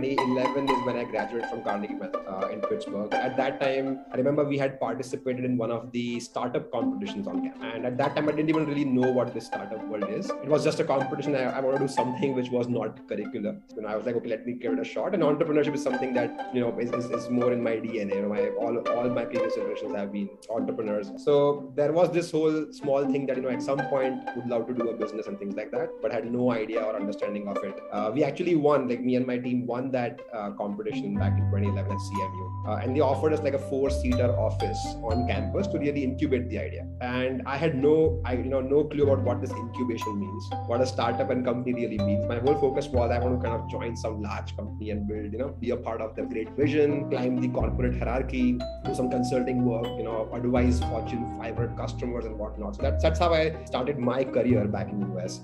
2011 is when I graduated from Carnegie uh, in Pittsburgh. At that time, I remember we had participated in one of the startup competitions on campus. And at that time, I didn't even really know what the startup world is. It was just a competition. I, I wanted to do something which was not curricular. Know, I was like, okay, let me give it a shot. And entrepreneurship is something that, you know, is, is, is more in my DNA. You know, my, all, all my previous generations have been entrepreneurs. So there was this whole small thing that, you know, at some point would love to do a business and things like that, but had no idea or understanding of it. Uh, we actually won, like me and my team won that uh, competition back in 2011 at CMU. Uh, and they offered us like a four-seater office on campus to really incubate the idea. And I had no, I you know, no clue about what this incubation means, what a startup and company really means. My whole focus was I want to kind of join some large company and build, you know, be a part of the great vision, climb the corporate hierarchy, do some consulting work, you know, advise Fortune 500 customers and whatnot. So that's that's how I started my career back in the US.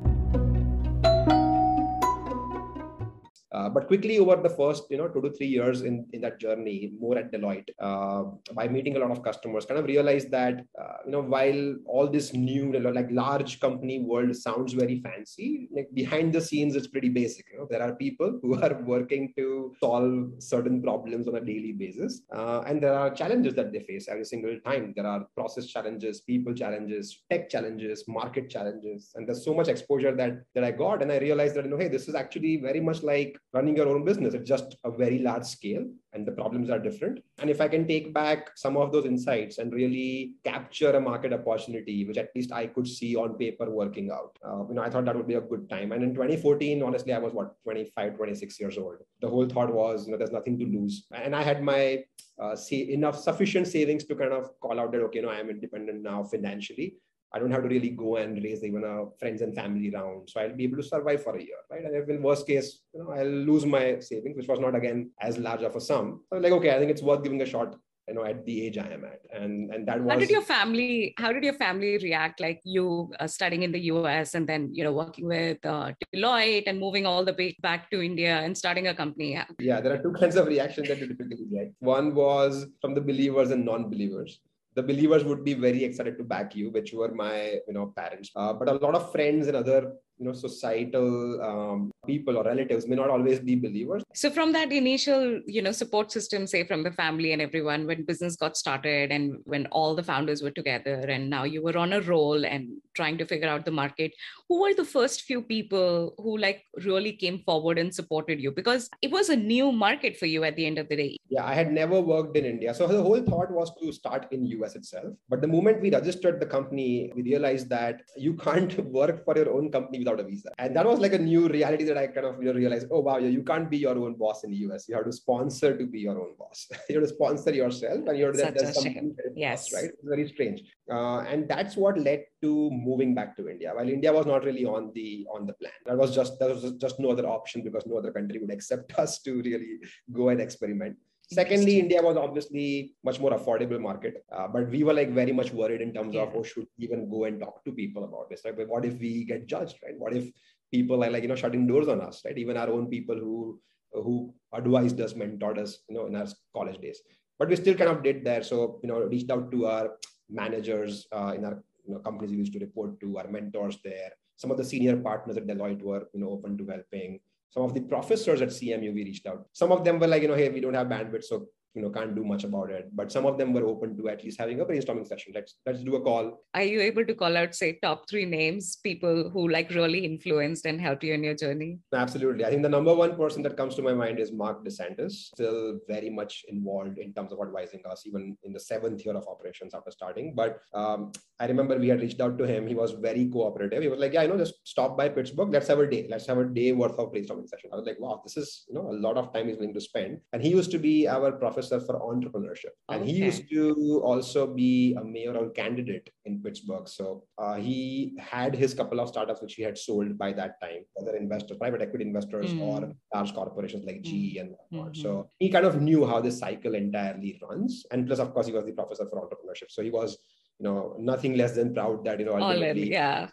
Uh, but quickly over the first, you know, two to three years in, in that journey, more at Deloitte, uh, by meeting a lot of customers, kind of realized that, uh, you know, while all this new, like large company world sounds very fancy, like behind the scenes, it's pretty basic. You know, there are people who are working to solve certain problems on a daily basis. Uh, and there are challenges that they face every single time. There are process challenges, people challenges, tech challenges, market challenges. And there's so much exposure that, that I got. And I realized that, you know, hey, this is actually very much like running your own business. It's just a very large scale and the problems are different. And if I can take back some of those insights and really capture a market opportunity, which at least I could see on paper working out, uh, you know, I thought that would be a good time. And in 2014, honestly, I was what, 25, 26 years old. The whole thought was, you know, there's nothing to lose. And I had my uh, see enough sufficient savings to kind of call out that, okay, no, I am independent now financially. I don't have to really go and raise even a friends and family round. So I'll be able to survive for a year, right? And if in worst case, you know, I'll lose my savings, which was not again as large of a sum. So like, okay, I think it's worth giving a shot you know at the age i am at and and that was how did your family how did your family react like you uh, studying in the us and then you know working with uh, deloitte and moving all the way back to india and starting a company yeah there are two kinds of reactions that you typically get one was from the believers and non-believers the believers would be very excited to back you, which were my you know parents. Uh, but a lot of friends and other you know societal um, people or relatives may not always be believers. So from that initial you know support system say from the family and everyone when business got started and when all the founders were together and now you were on a roll and trying to figure out the market who were the first few people who like really came forward and supported you? Because it was a new market for you at the end of the day. Yeah i had never worked in india. So the whole thought was to start in us itself. But the moment we registered the company we realized that you can't work for your own company without a visa. And that was like a new reality that I kind of you know, realized, oh, wow, you can't be your own boss in the US. You have to sponsor to be your own boss. you have to sponsor yourself and you're Such there's something yes. right? It's very strange. Uh, and that's what led to moving back to India. While India was not really on the on the plan. That was just that was just no other option because no other country would accept us to really go and experiment. Secondly, India was obviously much more affordable market, uh, but we were like very much worried in terms yeah. of, oh, should we even go and talk to people about this? But what if we get judged, right? What if people are like, you know, shutting doors on us, right? Even our own people who who advised us, mentored us, you know, in our college days. But we still kind of did there. So, you know, reached out to our managers uh, in our you know, companies we used to report to, our mentors there. Some of the senior partners at Deloitte were, you know, open to helping some of the professors at CMU we reached out. Some of them were like, you know, hey, we don't have bandwidth, so you know can't do much about it. But some of them were open to at least having a brainstorming session. Let's let's do a call. Are you able to call out say top three names people who like really influenced and helped you in your journey? Absolutely. I think the number one person that comes to my mind is mark desantis. Still very much involved in terms of advising us even in the seventh year of operations after starting. But um, i remember we had reached out to him. He was very cooperative. He was like yeah i know just stop by pittsburgh. Let's have a day let's have a day worth of brainstorming session. I was like wow this is you know a lot of time he's willing to spend. And he used to be our professor professor for entrepreneurship. And okay. he used to also be a mayoral candidate in Pittsburgh. So uh, he had his couple of startups which he had sold by that time, whether investors, private equity investors, mm. or large corporations like GE and whatnot. Mm-hmm. So he kind of knew how this cycle entirely runs. And plus, of course, he was the professor for entrepreneurship. So he was, you know, nothing less than proud that, you know, ultimately, yeah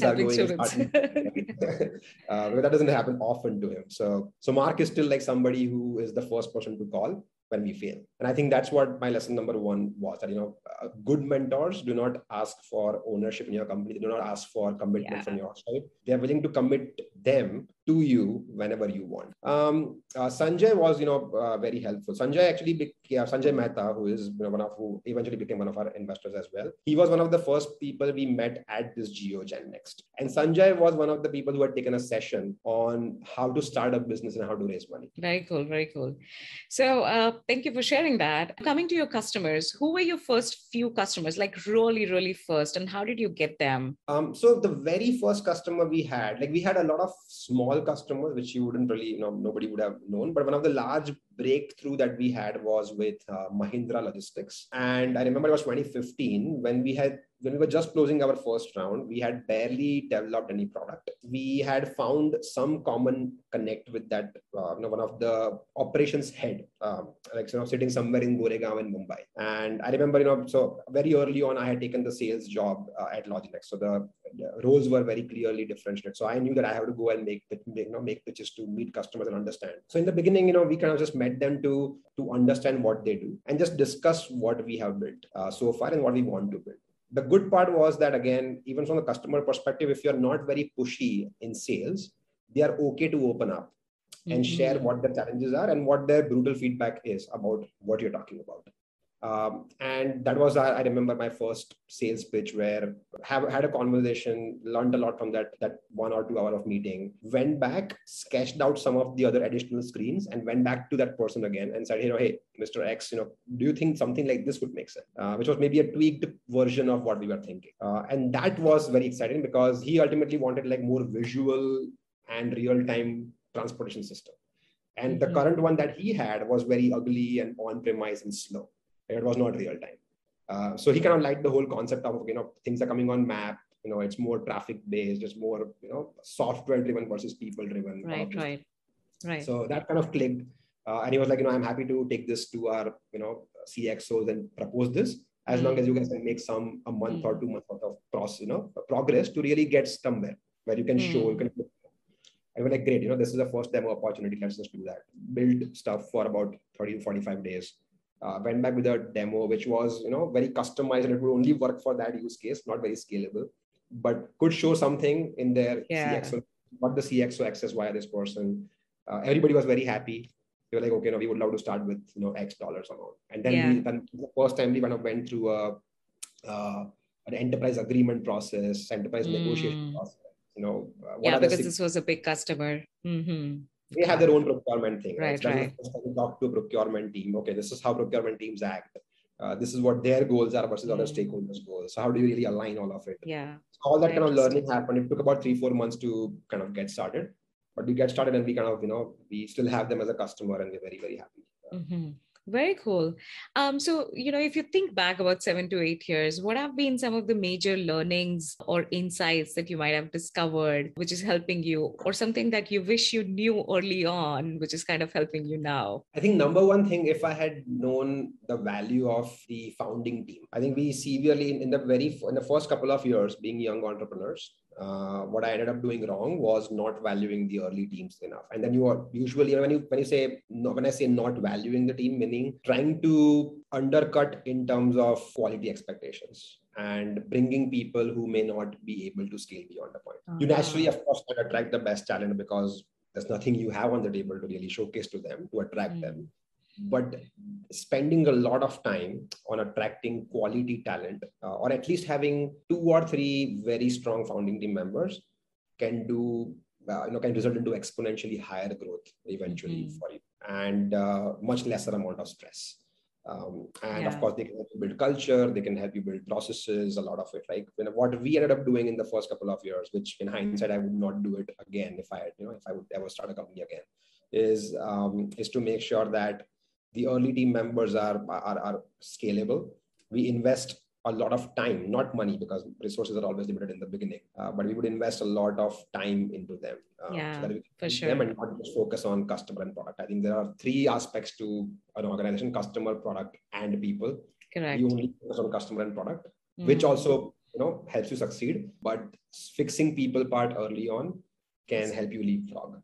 helping students. uh, but that doesn't happen often to him. So, so Mark is still like somebody who is the first person to call when we fail. And I think that's what my lesson number one was that, you know, uh, good mentors do not ask for ownership in your company. They do not ask for commitment yeah. from your side. They're willing to commit them to you whenever you want. Um, uh, Sanjay was, you know, uh, very helpful. Sanjay actually, be- yeah, Sanjay Mehta, who is you know, one of who eventually became one of our investors as well. He was one of the first people we met at this GeoGen Next, and Sanjay was one of the people who had taken a session on how to start a business and how to raise money. Very cool, very cool. So, uh, thank you for sharing that. Coming to your customers, who were your first few customers, like really, really first, and how did you get them? Um, so the very first customer we had, like we had a lot of small customers, which you wouldn't really, you know, nobody would have known. But one of the large breakthrough that we had was with uh, Mahindra Logistics, and I remember it was 2015 when we had when we were just closing our first round, we had barely developed any product. We had found some common connect with that, uh, you know, one of the operations head, um, like you know, sitting somewhere in Goregaon in Mumbai. And I remember, you know, so very early on, I had taken the sales job uh, at Loginext. So the, the, roles were very clearly differentiated. So I knew that I have to go and make, make, you know, make pitches to meet customers and understand. So in the beginning, you know, we kind of just met them to to understand what they do and just discuss what we have built uh, so far and what we want to build the good part was that again even from the customer perspective if you're not very pushy in sales they are okay to open up and mm-hmm. share what the challenges are and what their brutal feedback is about what you're talking about um, and that was I, remember my first sales pitch where have had a conversation learned a lot from that that one or two hour of meeting went back sketched out some of the other additional screens and went back to that person again and said you know hey mr x you know do you think something like this would make sense? Uh, which was maybe a tweaked version of what we were thinking. Uh, and that was very exciting because he ultimately wanted like more visual and real time transportation system. And mm-hmm. the current one that he had was very ugly and on premise and slow it was not real time. Uh, so he kind of liked the whole concept of you know things are coming on map. You know, it's more traffic based, it's more you know software driven versus people driven. Right, right, right. So that kind of clicked, uh, and he was like, you know, I'm happy to take this to our you know CXOs and propose this as mm. long as you guys can make some a month mm. or two months worth of process, you know, progress to really get somewhere where you can mm. show you can. I was like, great, you know, this is the first demo opportunity. Let's just do that. Build stuff for about 30 to 45 days uh, went back with a demo which was you know very customized and it would only work for that use case not very scalable but could show something in their yeah. CXO, what the CXO access via this person. Uh, everybody was very happy. They were like, okay, no, we would love to start with you know X dollars amount. And then, yeah. we, then the first time we kind of went through a uh, an enterprise agreement process, enterprise mm. negotiation process. You know, uh, yeah, because this was a big customer. Mm-hmm they have their own procurement thing. Right, right. right. Talk to a procurement team. Okay, this is how procurement teams act. Uh, this is what their goals are versus mm. other stakeholders' goals. So how do you really align all of it? Yeah. So all that kind of learning happened. It took about three, four months to kind of get started. But we get started and we kind of, you know, we still have them as a customer and we're very, very happy. Mm-hmm. Very cool. Um, so, you know, if you think back about seven to eight years, what have been some of the major learnings or insights that you might have discovered, which is helping you, or something that you wish you knew early on, which is kind of helping you now? I think number one thing, if I had known the value of the founding team, I think we severely in, in the very in the first couple of years being young entrepreneurs, uh, what I ended up doing wrong was not valuing the early teams enough. And then you are usually when you when you say when I say not valuing the team, meaning trying to undercut in terms of quality expectations and bringing people who may not be able to scale beyond the point. Uh-huh. You naturally, of course, attract the best talent because there's nothing you have on the table to really showcase to them to attract mm. them but spending a lot of time on attracting quality talent uh, or at least having two or three very strong founding team members can do uh, you know can result into exponentially higher growth eventually mm-hmm. for you and uh, much lesser amount of stress um, and yeah. of course they can help you build culture they can help you build processes a lot of it like you know, what we ended up doing in the first couple of years which in hindsight i would not do it again if i you know if i would ever start a company again is um, is to make sure that the early team members are, are, are scalable. We invest a lot of time, not money, because resources are always limited in the beginning. Uh, but we would invest a lot of time into them. Uh, yeah, so for sure. Them and not just focus on customer and product. I think there are three aspects to an organization: customer, product, and people. Correct. You only focus on customer and product, mm. which also you know helps you succeed. But fixing people part early on can help you leapfrog.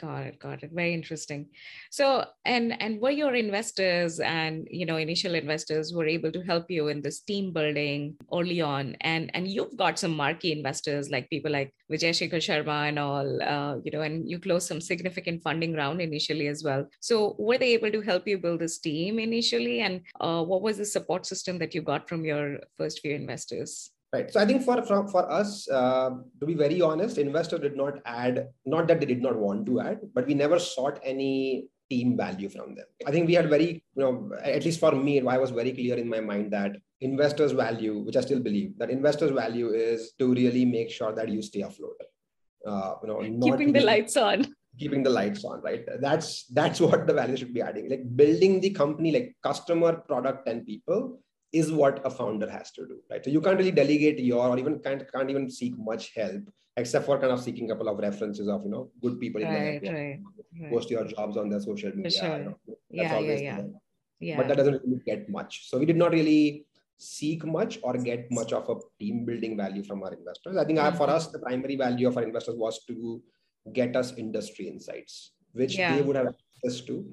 Got it. Got it. Very interesting. So, and and were your investors and you know initial investors were able to help you in this team building early on, and and you've got some marquee investors like people like Vijay Shekhar Sharma and all, uh, you know, and you closed some significant funding round initially as well. So, were they able to help you build this team initially, and uh, what was the support system that you got from your first few investors? Right. So I think for for, for us, uh, to be very honest, investors did not add, not that they did not want to add, but we never sought any team value from them. I think we had very, you know, at least for me, I was very clear in my mind that investors' value, which I still believe, that investors' value is to really make sure that you stay afloat. Uh, you know, keeping the lights on. Keeping the lights on, right? That's that's what the value should be adding. Like building the company, like customer, product, and people is what a founder has to do, right? So you can't really delegate your or even can't can't even seek much help except for kind of seeking a couple of references of you know good people in right, the right, right. post your jobs on their social media. Sure. You know, yeah, yeah, yeah. yeah. But that doesn't really get much. So we did not really seek much or get much of a team building value from our investors. I think mm-hmm. for us, the primary value of our investors was to get us industry insights, which yeah. they would have access to.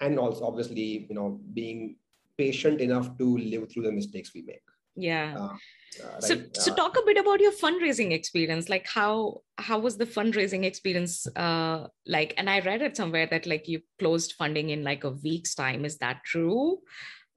And also obviously, you know, being patient enough to live through the mistakes we make. Yeah. Uh, uh, so right? so uh, talk a bit about your fundraising experience. Like how how was the fundraising experience uh like and i read it somewhere that like you closed funding in like a week's time. Is that true?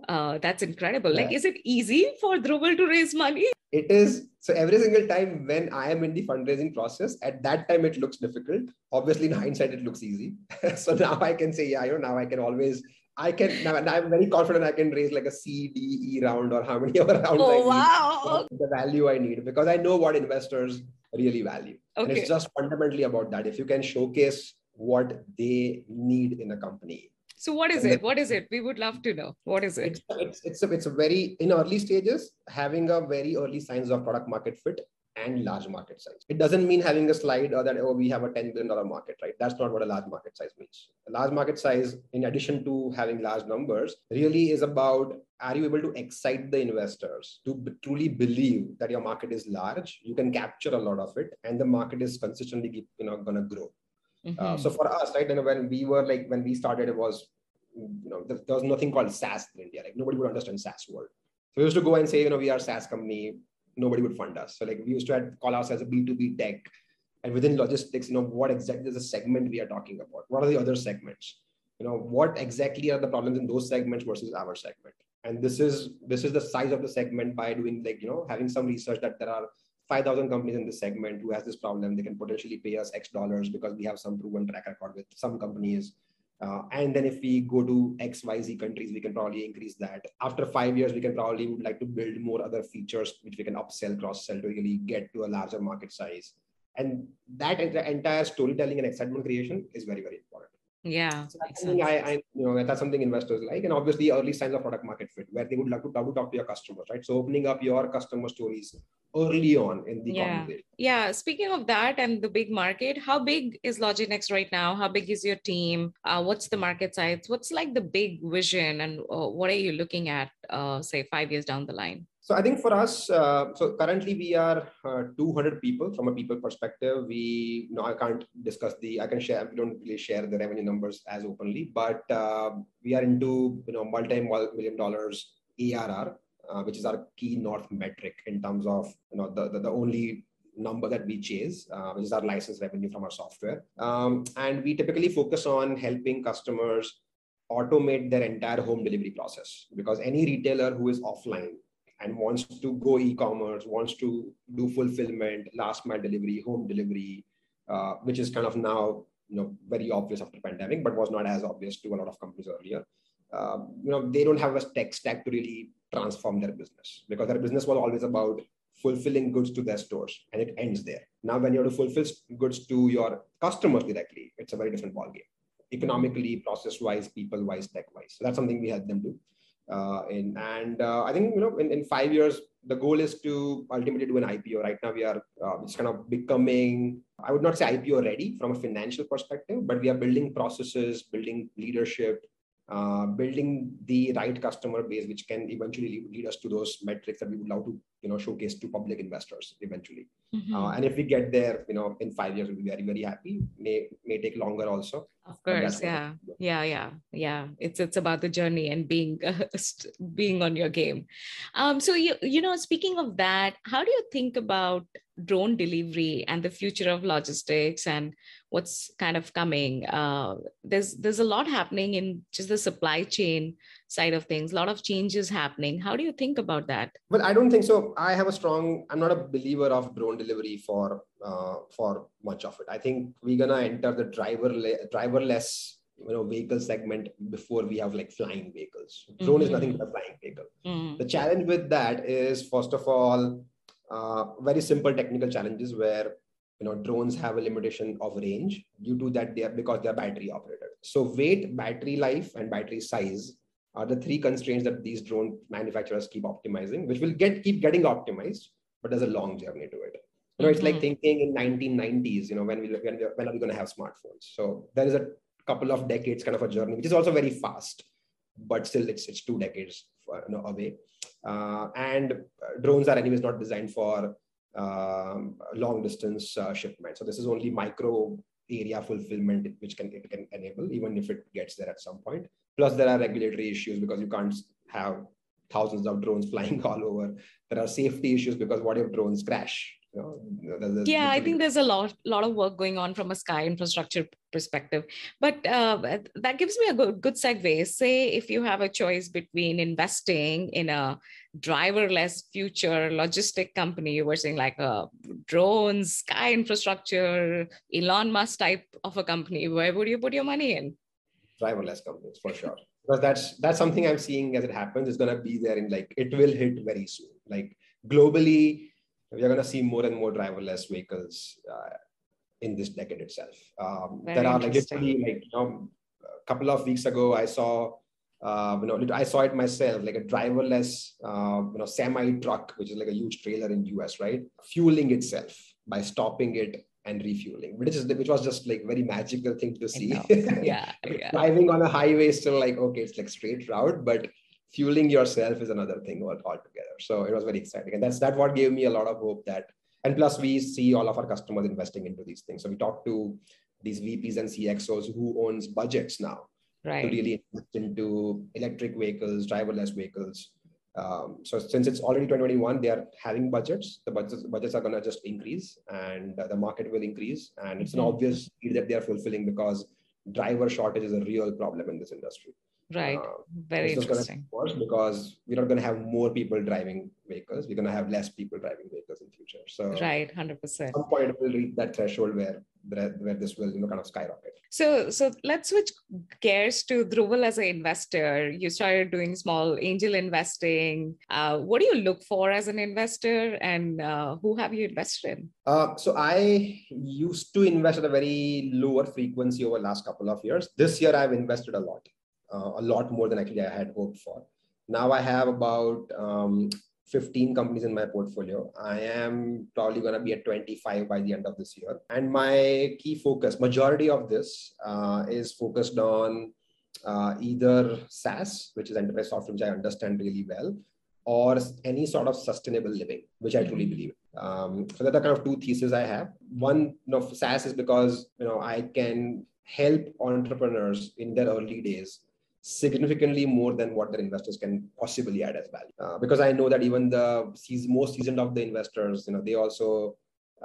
Uh that's incredible. Yeah. like is it easy for Dhruvil to raise money? It is. So every single time when i am in the fundraising process at that time it looks difficult. Obviously in hindsight it looks easy. So now i can say yeah you know now i can always I can now, I'm very confident I can raise like a C, D, E round or how many other rounds oh, I wow. need, the value I need because I know what investors really value. Okay. And it's just fundamentally about that. If you can showcase what they need in a company. So what is it? what is it? We would love to know. What is it? It's, it's, it's, a, it's a very, in early stages, having a very early signs of product market fit and large market size. It doesn't mean having a slide or that, oh, we have a $10 billion market, right? That's not what a large market size means. A large market size, in addition to having large numbers, really is about are you able to excite the investors to b- truly believe that your market is large? You can capture a lot of it, and the market is consistently you know, going to grow. Mm-hmm. Uh, so for us, right, and when we were like, when we started, it was, you know, there, there was nothing called SaaS in India. Like nobody would understand SaaS world. So we used to go and say, you know, we are SaaS company nobody would fund us. So like we used to call ourselves a B2B tech. And within logistics, you know, what exactly is the segment we are talking about? What are the other segments? You know, what exactly are the problems in those segments versus our segment? And this is this is the size of the segment by doing like, you know, having some research that there are 5,000 companies in this segment who has this problem. They can potentially pay us X dollars because we have some proven track record with some companies uh, and then if we go to X, Y, Z countries, we can probably increase that. After five years, we can probably would like to build more other features which we can upsell, cross sell to really get to a larger market size. And that entire storytelling and excitement creation is very, very important. Yeah. So that's something I, I, you know, that's something investors like. And obviously early signs of product market fit where they would love to, to talk to your customers, right? So opening up your customer stories early on in the yeah. Yeah. Speaking of that and the big market, how big is Loginext right now? How big is your team? Uh, what's the market size? What's like the big vision and uh, what are you looking at, uh, say, five years down the line? So I think for us, uh, so currently we are uh, 200 people from a people perspective. We, know, I can't discuss the, I can share, we don't really share the revenue numbers as openly, but uh, we are into, you know, multi-million dollars ARR, uh, which is our key North metric in terms of, you know, the, the, the only number that we chase, uh, which is our license revenue from our software. Um, and we typically focus on helping customers automate their entire home delivery process because any retailer who is offline and wants to go e-commerce, wants to do fulfillment, last mile delivery, home delivery, uh, which is kind of now you know very obvious after pandemic, but was not as obvious to a lot of companies earlier. Uh, you know they don't have a tech stack to really transform their business because their business was always about fulfilling goods to their stores and it ends there. Now, when you have to fulfill goods to your customers directly, it's a very different ballgame. Economically, process wise, people wise, tech wise. So that's something we help them do uh, in. And uh, I think you know in, in five years the goal is to ultimately do an IPO. Right now we are uh, it's kind of becoming I would not say IPO ready from a financial perspective, but we are building processes, building leadership, uh, building the right customer base, which can eventually lead us to those metrics that we would love to, you know, showcase to public investors eventually. Mm-hmm. Uh, and if we get there, you know, in five years, we'll be very, very happy. May may take longer also. Of course, yeah, yeah, yeah, yeah. It's it's about the journey and being uh, being on your game. Um, so you you know, speaking of that, how do you think about drone delivery and the future of logistics and what's kind of coming uh, there's there's a lot happening in just the supply chain side of things a lot of changes happening. How do you think about that? Well i don't think so. I have a strong i'm not a believer of drone delivery for uh, for much of it. I think we're gonna enter the driver driverless you know vehicle segment before we have like flying vehicles. Drone mm-hmm. is nothing but a flying vehicle. Mm-hmm. the challenge with that is first of all uh, very simple technical challenges where you know drones have a limitation of range. Due to that they are because they are battery operated. So weight battery life and battery size are the three constraints that these drone manufacturers keep optimizing which will get keep getting optimized but there's a long journey to it. You know it's like mm-hmm. thinking in 1990s you know when we when, when are we going to have smartphones? So there is a couple of decades kind of a journey which is also very fast but still it's it's two decades you know, away. uh, and drones are anyways not designed for um, long distance uh, shipment. So this is only micro area fulfillment which can it can enable, even if it gets there at some point. Plus, there are regulatory issues because you can't have thousands of drones flying all over. There are safety issues because what if drones crash? Know, yeah i think there's a lot lot of work going on from a sky infrastructure perspective. But uh, that gives me a good, good segue. Say if you have a choice between investing in a driverless future logistic company you were saying like a drones sky infrastructure elon musk type of a company where would you put your money in? Driverless companies for sure. Because that's that's something i'm seeing as it happens. It's going to be there in like it will hit very soon. Like globally we are going to see more and more driverless vehicles uh, in this decade itself. Um, there are like literally like you know, a couple of weeks ago, I saw uh, you know I saw it myself like a driverless uh, you know semi truck, which is like a huge trailer in US, right, fueling itself by stopping it and refueling, which is which was just like very magical thing to see. yeah, yeah. Driving on a highway still like okay, it's like straight route, but fueling yourself is another thing altogether. So it was very exciting. And that's that what gave me a lot of hope that, and plus we see all of our customers investing into these things. So we talk to these VPs and CXOs who owns budgets now right. to really invest into electric vehicles, driverless vehicles. Um, so since it's already 2021, they are having budgets. The budgets, budgets are going to just increase, and the market will increase. And it's mm-hmm. an obvious need that they are fulfilling because driver shortage is a real problem in this industry. Right. Uh, Very interesting. Worse because we're not going to have more people driving vehicles. We're going to have less people driving vehicles in future. So right, hundred percent. Some point we'll reach that threshold where where this will you know kind of skyrocket. So so let's switch gears to Dhruvil as an investor. You started doing small angel investing. Uh, what do you look for as an investor, and uh, who have you invested in? Uh, so I used to invest at a very lower frequency over last couple of years. This year I've invested a lot uh, a lot more than actually I had hoped for. Now I have about um, 15 companies in my portfolio. I am probably going to be at 25 by the end of this year. And my key focus, majority of this uh, is focused on uh, either SaaS, which is enterprise software, which I understand really well, or any sort of sustainable living, which I truly believe. Um, so that are kind of two theses I have. One, you know, SaaS is because you know I can help entrepreneurs in their early days significantly more than what their investors can possibly add as value. Uh, because I know that even the most seasoned of the investors, you know, they also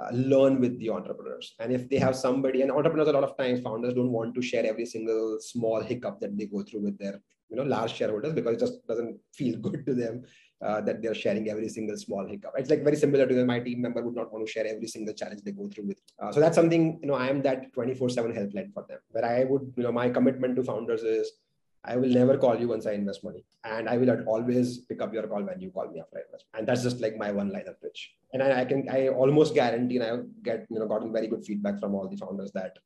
uh, learn with the entrepreneurs. And if they have somebody, and entrepreneurs a lot of times, founders don't want to share every single small hiccup that they go through with their, you know, large shareholders because it just doesn't feel good to them. Uh, that they're sharing every single small hiccup. It's like very similar to. My team member would not want to share every single challenge they go through with. Uh, so that's something you know. I am that 24/7 helpline for them. Where I would you know my commitment to founders is I will never call you once I invest money. And I will always pick up your call when you call me after I invest. And that's just like my one liner pitch. And I, I, can, I almost guarantee, and I get, you know, gotten very good feedback from all the founders that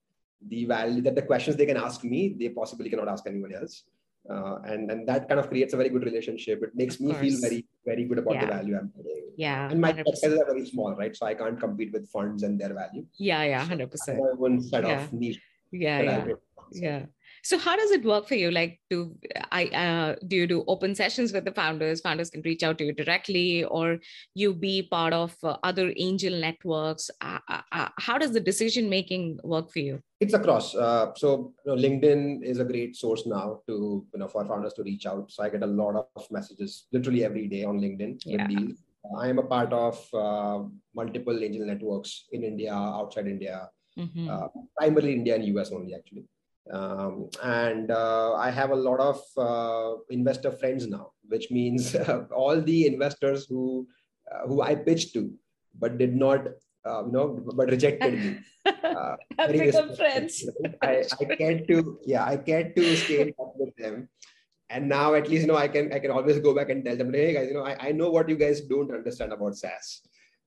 the value, that the questions they can ask me, they possibly cannot ask anyone else. Uh, and and that kind of creates a very good relationship. It makes me feel very very good about yeah. the value I'm getting. Yeah, and my sizes are very small, right? So I can't compete with funds and their value. Yeah, yeah, hundred percent. One set yeah. of niche. Yeah, yeah, yeah. So how does it work for you? Like, do I uh, do you do open sessions with the founders? Founders can reach out to you directly, or you be part of uh, other angel networks. Uh, uh, uh how does the decision making work for you? It's across. Uh, so you know, LinkedIn is a great source now to you know for founders to reach out. So I get a lot of messages literally every day on LinkedIn yeah. I am a part of multiple angel networks in India, outside India, mm-hmm. primarily India and US only actually. Um, and uh, I have a lot of uh, investor friends now, which means uh, all the investors who uh, who I pitched to, but did not, uh, you know, but rejected me. Uh, have become friends. I, I get to, yeah, I get to stay in touch with them. And now at least, you know, I can I can always go back and tell them, hey guys, you know, I, I know what you guys don't understand about SaaS.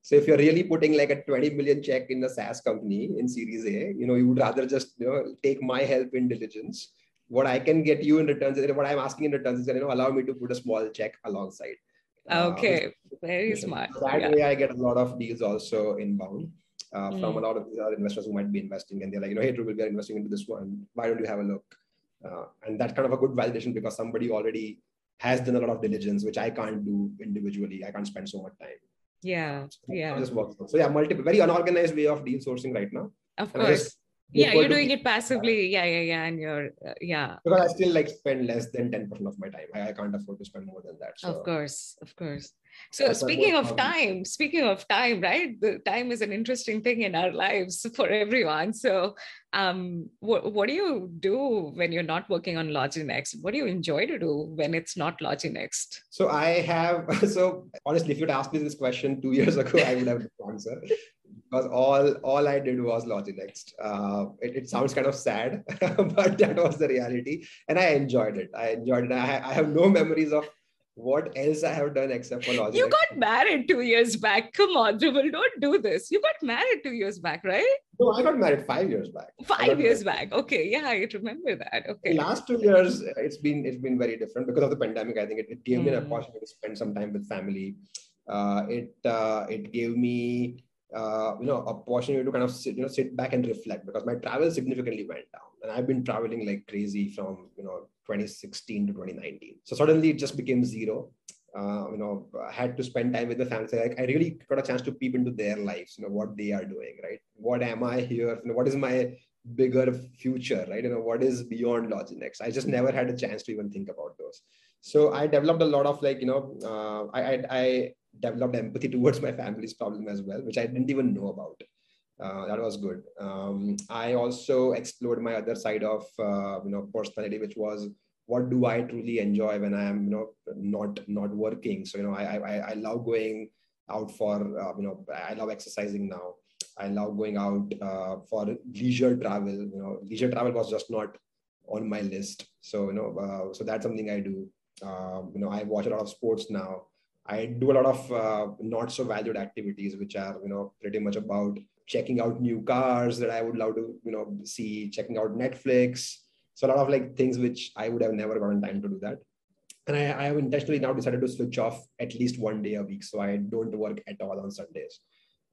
So if you're really putting like a 20 million check in a SaaS company in Series A, you know, you would rather just you know take my help in diligence. What I can get you in returns, what I'm asking in returns is that you know allow me to put a small check alongside. Okay, uh, very smart. So that yeah. way, I get a lot of deals also inbound. Uh, mm. from a lot of these other investors who might be investing and they're like, you know, hey, Dhruvil, we are investing into this one. Why don't you have a look? Uh, and that's kind of a good validation because somebody already has done a lot of diligence, which I can't do individually. I can't spend so much time yeah yeah. So yeah multiple very unorganized way of deal sourcing right now. Of course yeah you're doing it passively. Yeah. Yeah yeah and you're uh, yeah. Because i still like spend less than 10% of my time. I, I can't afford to spend more than that so. of course of course. So speaking of time speaking of time right? The time is an interesting thing in our lives for everyone. So um what, what do you do when you're not working on loginext what do you enjoy to do when it's not loginext so i have so honestly if you'd asked me this question two years ago i would have the answer because all all I did was Loginext. Uh, it, it sounds kind of sad, but that was the reality, and I enjoyed it. I enjoyed it. I, I have no memories of what else I have done except for Loginext. You got married two years back. Come on, Dhruvil, don't do this. You got married two years back, right? No, I got married five years back. Five years married. back. Okay, yeah, I remember that. Okay. The last two years, it's been it's been very different because of the pandemic. I think it, it gave mm. me an hmm. opportunity to spend some time with family. Uh, it uh, it gave me uh, you know opportunity to kind of sit, you know sit back and reflect because my travel significantly went down. And i've been traveling like crazy from you know 2016 to 2019 so suddenly it just became zero. Uh, you know i had to spend time with the family. Like i really got a chance to peep into their lives you know what they are doing right? What am i here? You know what is my bigger future right? You know what is beyond loginext i just never had a chance to even think about those. So i developed a lot of like you know uh, I, I i developed empathy towards my family's problem as well, which I didn't even know about. Uh, that was good. Um, I also explored my other side of uh, you know personality, which was what do I truly enjoy when I am you know not not working. So you know I I, I love going out for uh, you know I love exercising now. I love going out uh, for leisure travel. You know leisure travel was just not on my list. So you know uh, so that's something I do. Um, you know I watch a lot of sports now. I do a lot of uh, not so valued activities, which are you know pretty much about checking out new cars that I would love to you know see, checking out Netflix. So a lot of like things which I would have never gotten time to do that. And I, I have intentionally now decided to switch off at least one day a week, so I don't work at all on Sundays.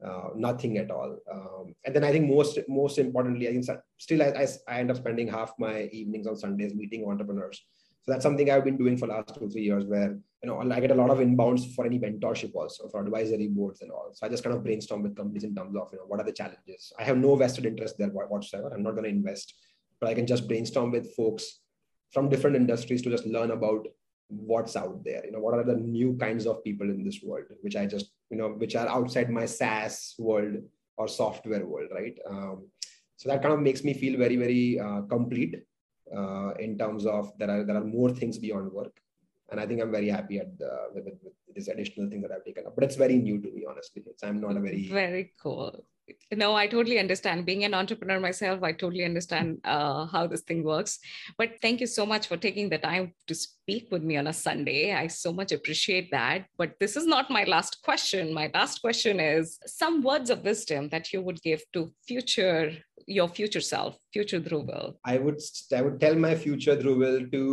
Uh, nothing at all. Um, and then I think most most importantly, I think still I, I, I end up spending half my evenings on Sundays meeting entrepreneurs so that's something I've been doing for last two, three years where, you know, I get a lot of inbounds for any mentorship also for advisory boards and all. So I just kind of brainstorm with companies in terms of, you know, what are the challenges? I have no vested interest there whatsoever. I'm not going to invest, but I can just brainstorm with folks from different industries to just learn about what's out there. You know, what are the new kinds of people in this world, which I just, you know, which are outside my SaaS world or software world, right? Um, so that kind of makes me feel very, very uh, complete uh, in terms of there are there are more things beyond work and i think i'm very happy at the, with, with, this additional thing that i've taken up. But it's very new to me honestly it's, i'm not a very very cool. No i totally understand. Being an entrepreneur myself i totally understand uh, how this thing works. But thank you so much for taking the time to speak with me on a sunday. I so much appreciate that. But this is not my last question. My last question is some words of wisdom that you would give to future your future self future dhruvil i would i would tell my future dhruvil to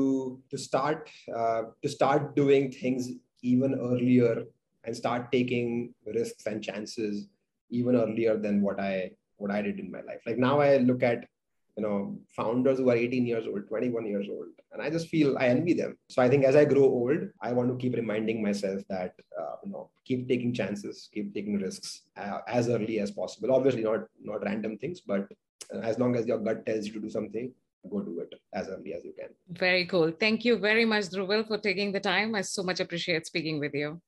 to start uh, to start doing things even earlier and start taking risks and chances even earlier than what I what I did in my life. Like now I look at you know founders who are 18 years old 21 years old and i just feel i envy them. So i think as i grow old i want to keep reminding myself that uh, you know keep taking chances keep taking risks uh, as early as possible. Obviously not not random things but Uh, as long as your gut tells you to do something go do it as early as you can. Very cool. Thank you very much Dhruvil, for taking the time. I so much appreciate speaking with you